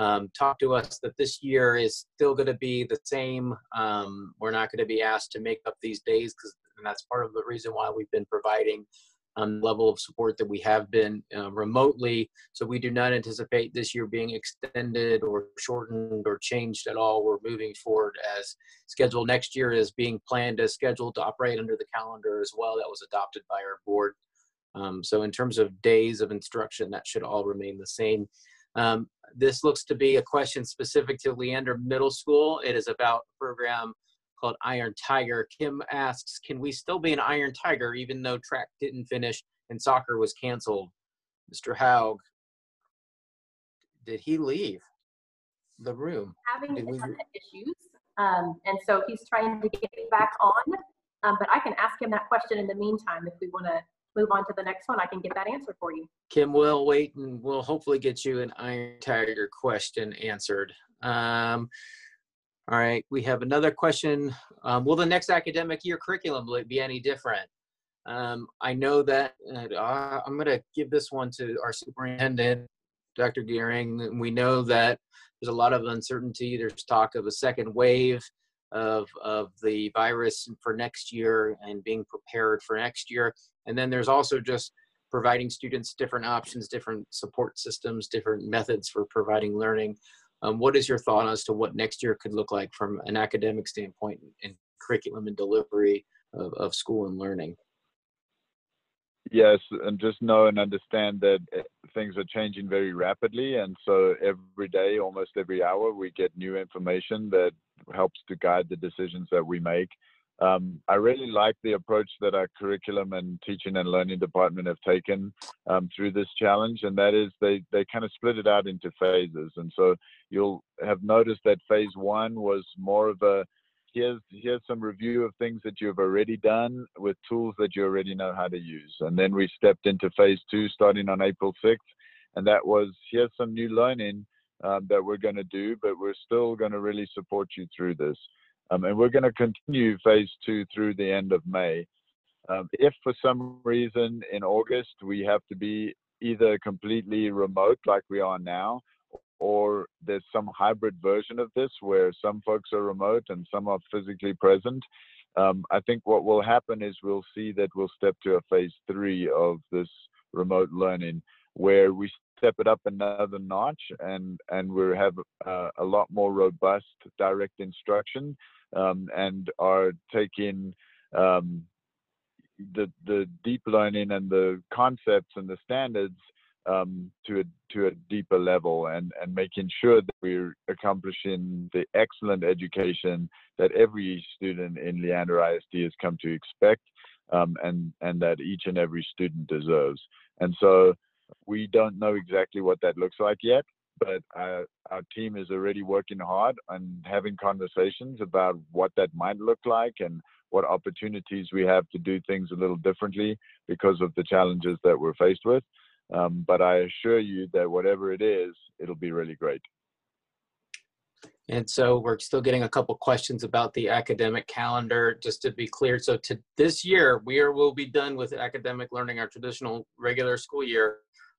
um, talked to us that this year is still going to be the same. Um, we're not going to be asked to make up these days because that's part of the reason why we've been providing um, level of support that we have been uh, remotely. So we do not anticipate this year being extended or shortened or changed at all. We're moving forward as scheduled. Next year is being planned as scheduled to operate under the calendar as well that was adopted by our board. Um, so in terms of days of instruction, that should all remain the same. Um, this looks to be a question specific to Leander Middle School. It is about a program called Iron Tiger. Kim asks, can we still be an Iron Tiger even though track didn't finish and soccer was canceled? Mr. Haug, did he leave the room? Having issues, um, and so he's trying to get back on. Um, but I can ask him that question in the meantime if we want to move on to the next one. I can get that answer for you. Kim we'll wait and we'll hopefully get you an Iron Tiger question answered. Um, all right, we have another question. Um, will the next academic year curriculum be any different? Um, I know that uh, I'm going to give this one to our superintendent, Dr. Gearing. We know that there's a lot of uncertainty. There's talk of a second wave of, of the virus for next year and being prepared for next year. And then there's also just providing students different options, different support systems, different methods for providing learning. Um, what is your thought as to what next year could look like from an academic standpoint and curriculum and delivery of, of school and learning? Yes, and just know and understand that eh, things are changing very rapidly. And so every day, almost every hour, we get new information that helps to guide the decisions that we make. Um, I really like the approach that our curriculum and teaching and learning department have taken um, through this challenge, and that is they they kind of split it out into phases. And so you'll have noticed that phase one was more of a here's here's some review of things that you've already done with tools that you already know how to use. And then we stepped into phase two starting on April 6th, and that was here's some new learning um, that we're going to do, but we're still going to really support you through this. Um, and we're going to continue phase two through the end of May. Um, if for some reason in August we have to be either completely remote like we are now, or there's some hybrid version of this where some folks are remote and some are physically present, um, I think what will happen is we'll see that we'll step to a phase three of this remote learning where we step it up another notch and and we have uh, a lot more robust direct instruction um, and are taking um, the the deep learning and the concepts and the standards um, to a to a deeper level and and making sure that we're accomplishing the excellent education that every student in Leander ISD has come to expect um, and and that each and every student deserves. And so we don't know exactly what that looks like yet, but our, our team is already working hard and having conversations about what that might look like and what opportunities we have to do things a little differently because of the challenges that we're faced with. Um, but I assure you that whatever it is, it'll be really great. And so we're still getting a couple questions about the academic calendar, just to be clear. So to this year, we are, will be done with academic learning, our traditional regular school year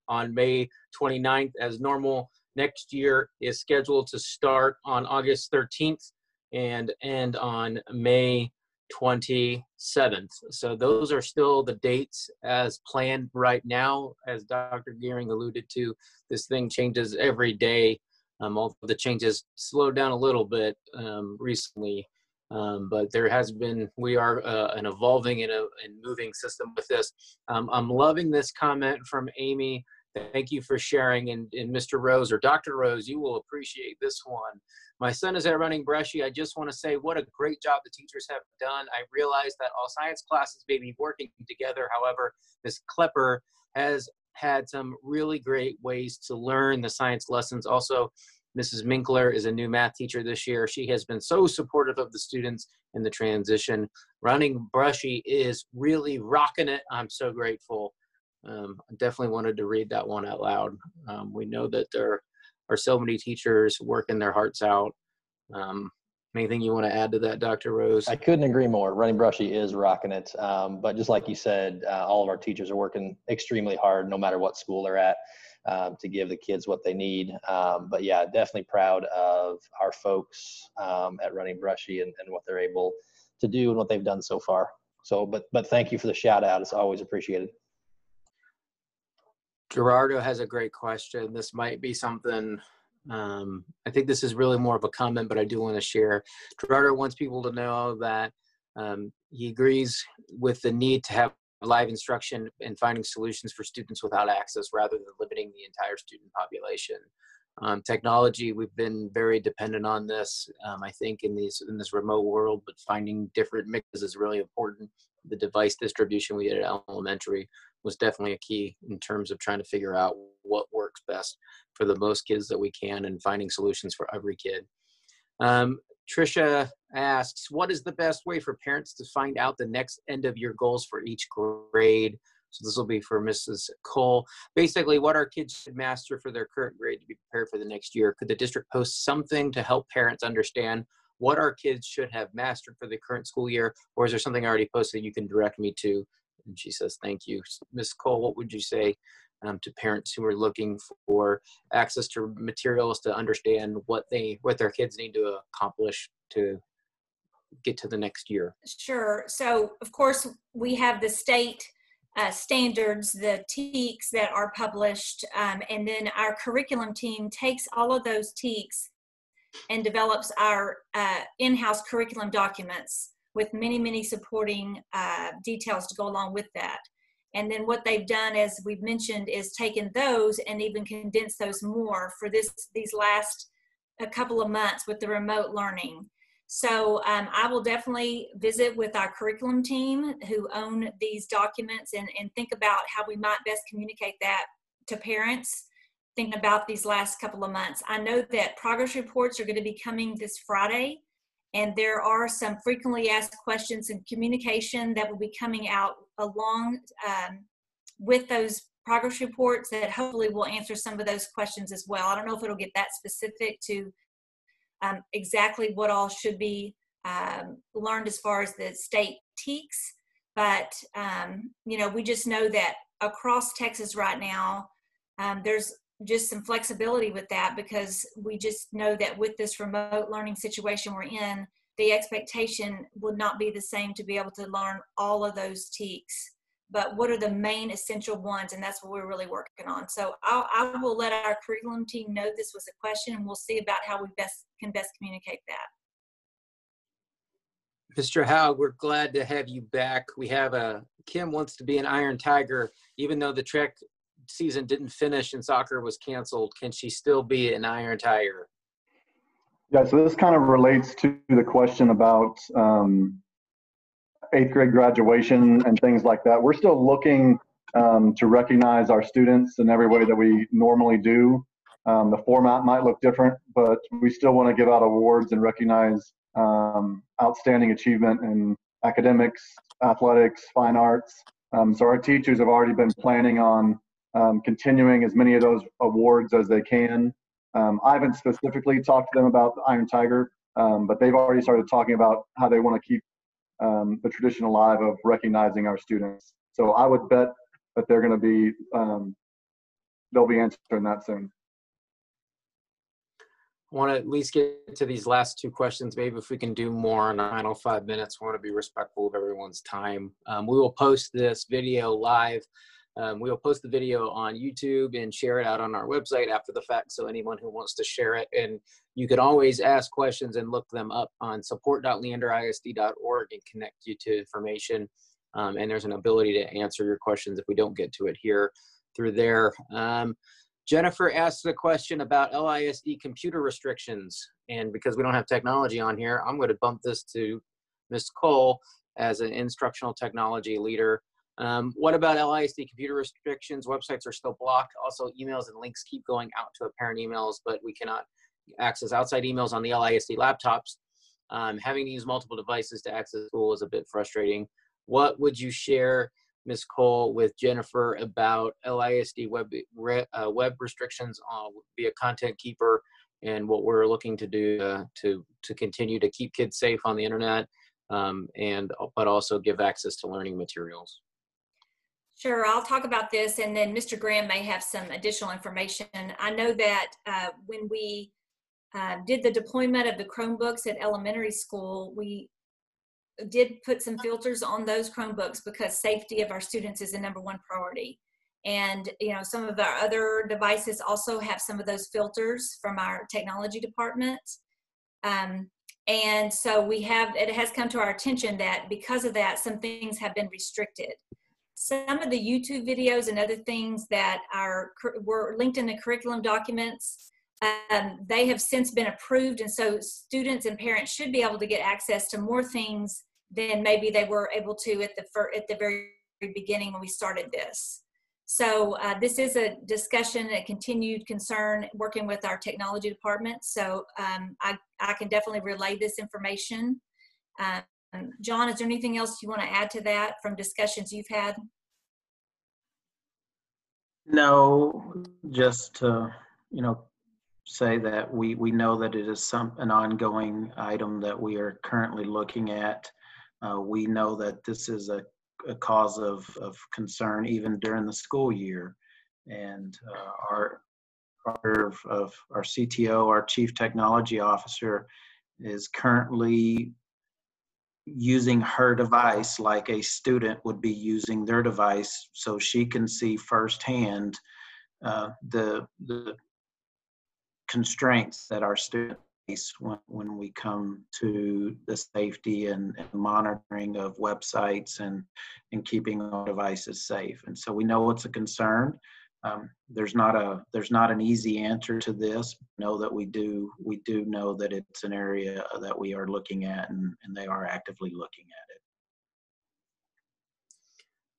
on May 29th as normal. Next year is scheduled to start on August 13th and end on May 27th. So those are still the dates as planned right now. As Dr. Gearing alluded to, this thing changes every day. Um, although the changes slowed down a little bit um, recently, Um, but there has been, we are uh, an evolving and, a, and moving system with this. Um, I'm loving this comment from Amy. Thank you for sharing. And, and Mr. Rose or Dr. Rose, you will appreciate this one. My son is at Running Brushy. I just want to say what a great job the teachers have done. I realize that all science classes may be working together. However, Ms. Klepper has had some really great ways to learn the science lessons. Also, Mrs. Minkler is a new math teacher this year. She has been so supportive of the students in the transition. Running Brushy is really rocking it. I'm so grateful. Um, I definitely wanted to read that one out loud. Um, we know that there are so many teachers working their hearts out. Um, anything you want to add to that, Dr. Rose? I couldn't agree more. Running Brushy is rocking it. Um, but just like you said, uh, all of our teachers are working extremely hard, no matter what school they're at um, to give the kids what they need. Um, but yeah, definitely proud of our folks um, at Running Brushy and, and what they're able to do and what they've done so far. So, but but thank you for the shout out. It's always appreciated. Gerardo has a great question. This might be something. Um, I think this is really more of a comment, but I do want to share. Gerardo wants people to know that um, he agrees with the need to have live instruction and finding solutions for students without access rather than limiting the entire student population. Um, technology, we've been very dependent on this, um, I think, in, these, in this remote world, but finding different mixes is really important. The device distribution we did at elementary was definitely a key in terms of trying to figure out what works best for the most kids that we can and finding solutions for every kid. Um, Trisha asks, what is the best way for parents to find out the next end of year goals for each grade? So this will be for Mrs. Cole. Basically, what our kids should master for their current grade to be prepared for the next year. Could the district post something to help parents understand what our kids should have mastered for the current school year? Or is there something already posted you can direct me to? And she says, thank you. Ms. Cole, what would you say um, to parents who are looking for access to materials to understand what they what their kids need to accomplish to get to the next year sure so of course we have the state uh, standards the TEKS that are published um, and then our curriculum team takes all of those TEKS and develops our uh, in-house curriculum documents with many many supporting uh, details to go along with that and then what they've done, as we've mentioned, is taken those and even condensed those more for this these last a couple of months with the remote learning. So um, I will definitely visit with our curriculum team who own these documents and, and think about how we might best communicate that to parents thinking about these last couple of months. I know that progress reports are going to be coming this Friday and there are some frequently asked questions and communication that will be coming out along um, with those progress reports that hopefully will answer some of those questions as well. I don't know if it'll get that specific to um, exactly what all should be um, learned as far as the state TEKS, but um, you know we just know that across Texas right now um, there's just some flexibility with that because we just know that with this remote learning situation we're in, the expectation would not be the same to be able to learn all of those TEKS. But what are the main essential ones? And that's what we're really working on. So I'll, I will let our curriculum team know this was a question and we'll see about how we best can best communicate that. Mr. Howe, we're glad to have you back. We have a Kim wants to be an Iron Tiger, even though the track season didn't finish and soccer was canceled, can she still be an Iron Tiger? Yeah, so this kind of relates to the question about um, eighth grade graduation and things like that. We're still looking um, to recognize our students in every way that we normally do. Um, the format might look different, but we still want to give out awards and recognize um, outstanding achievement in academics, athletics, fine arts. Um, so our teachers have already been planning on um, continuing as many of those awards as they can. Um, I haven't specifically talked to them about the Iron Tiger, um, but they've already started talking about how they want to keep um, the tradition alive of recognizing our students. So I would bet that they're going to be um, they'll be answering that soon. I want to at least get to these last two questions. Maybe if we can do more in final five minutes, we want to be respectful of everyone's time. Um, we will post this video live um, we'll post the video on YouTube and share it out on our website after the fact. So anyone who wants to share it and you can always ask questions and look them up on support.leanderisd.org and connect you to information. Um, and there's an ability to answer your questions if we don't get to it here through there. Um, Jennifer asked a question about LISD computer restrictions. And because we don't have technology on here, I'm going to bump this to Ms. Cole as an instructional technology leader. Um, what about LISD computer restrictions? Websites are still blocked. Also, emails and links keep going out to apparent emails, but we cannot access outside emails on the LISD laptops. Um, having to use multiple devices to access school is a bit frustrating. What would you share, Ms. Cole, with Jennifer about LISD web, uh, web restrictions on, via Content Keeper and what we're looking to do uh, to, to continue to keep kids safe on the internet um, and but also give access to learning materials? Sure, I'll talk about this and then Mr. Graham may have some additional information. I know that uh, when we uh, did the deployment of the Chromebooks at elementary school, we did put some filters on those Chromebooks because safety of our students is the number one priority. And you know, some of our other devices also have some of those filters from our technology department. Um, and so we have, it has come to our attention that because of that, some things have been restricted. Some of the YouTube videos and other things that are were linked in the curriculum documents um, they have since been approved, and so students and parents should be able to get access to more things than maybe they were able to at the at the very beginning when we started this. So uh, this is a discussion, a continued concern working with our technology department. So um, I, I can definitely relay this information. Um, John, is there anything else you want to add to that from discussions you've had? No, just to, you know, say that we, we know that it is some, an ongoing item that we are currently looking at. Uh, we know that this is a, a cause of, of concern even during the school year. And uh, our, our, of our CTO, our Chief Technology Officer, is currently using her device like a student would be using their device so she can see firsthand uh, the, the constraints that our students face when, when we come to the safety and, and, monitoring of websites and, and keeping our devices safe. And so we know it's a concern. Um, there's not a there's not an easy answer to this. Know that we do we do know that it's an area that we are looking at and, and they are actively looking at it.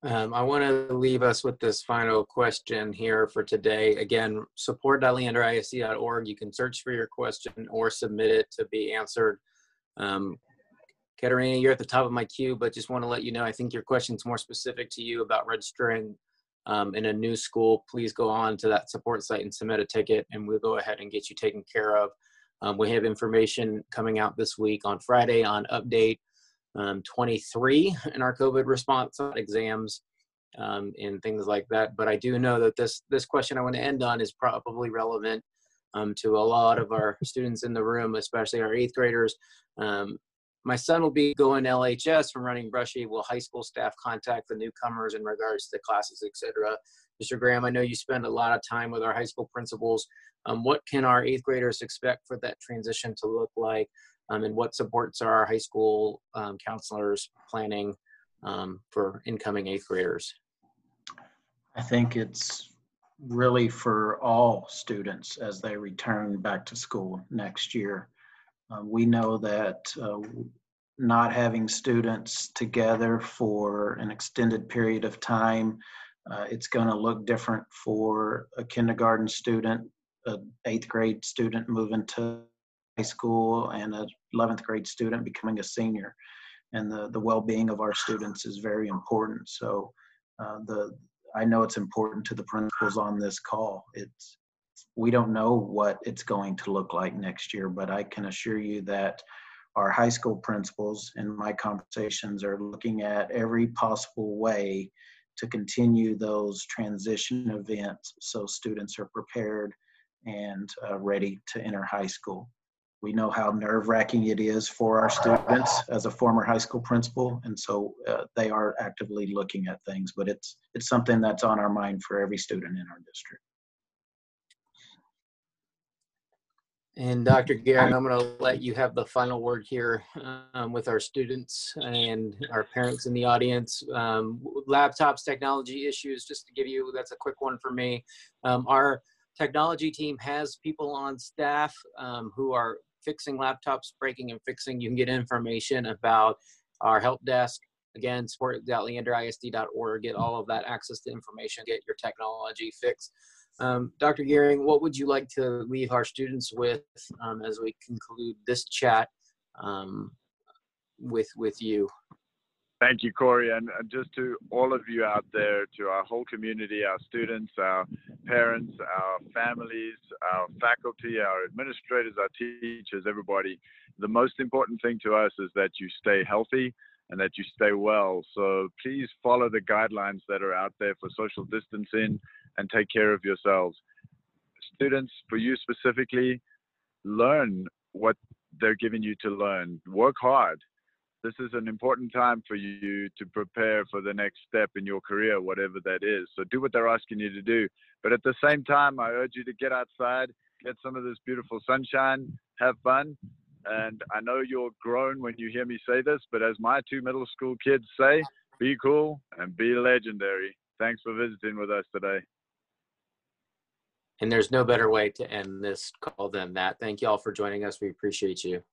Um, I want to leave us with this final question here for today. Again, support.leanderisd.org. You can search for your question or submit it to be answered. Um, Katerina, you're at the top of my queue, but just want to let you know, I think your question is more specific to you about registering um, in a new school. Please go on to that support site and submit a ticket, and we'll go ahead and get you taken care of. Um, we have information coming out this week on Friday on update um, 23 in our COVID response on exams um, and things like that. But I do know that this this question I want to end on is probably relevant um, to a lot of our students in the room, especially our eighth graders. My son will be going LHS from running Brushy. Will high school staff contact the newcomers in regards to classes, etc.? Mr. Graham, I know you spend a lot of time with our high school principals. Um, what can our eighth graders expect for that transition to look like? um, and what supports are our high school um, counselors planning um, for incoming eighth graders? I think it's really for all students as they return back to school next year. Uh, we know that uh, not having students together for an extended period of time, uh, it's going to look different for a kindergarten student, an eighth grade student moving to high school and a 11th grade student becoming a senior. And the, the well-being of our students is very important. So uh, the I know it's important to the principals on this call. It's we don't know what it's going to look like next year, but I can assure you that our high school principals in my conversations are looking at every possible way to continue those transition events so students are prepared and uh, ready to enter high school. We know how nerve wracking it is for our students as a former high school principal, and so uh, they are actively looking at things. But it's it's something that's on our mind for every student in our district. And Dr. Gearing, I'm going to let you have the final word here um, with our students and our parents in the audience. Um, laptops, technology issues, just to give you, that's a quick one for me. Um, our technology team has people on staff um, who are fixing laptops, breaking and fixing. You can get information about our help desk. Again, support.leanderisd.org. Get all of that access to information, get your technology fixed. Um, Dr. Gearing, what would you like to leave our students with um, as we conclude this chat um, with with you? Thank you, Corey, and, and just to all of you out there, to our whole community, our students, our parents, our families, our faculty, our administrators, our teachers, everybody. The most important thing to us is that you stay healthy and that you stay well. So please follow the guidelines that are out there for social distancing and take care of yourselves. Students, for you specifically, learn what they're giving you to learn. Work hard. This is an important time for you to prepare for the next step in your career, whatever that is. So do what they're asking you to do. But at the same time, I urge you to get outside, get some of this beautiful sunshine, have fun. And I know you're grown when you hear me say this, but as my two middle school kids say, be cool and be legendary. Thanks for visiting with us today. And there's no better way to end this call than that. Thank you all for joining us. We appreciate you.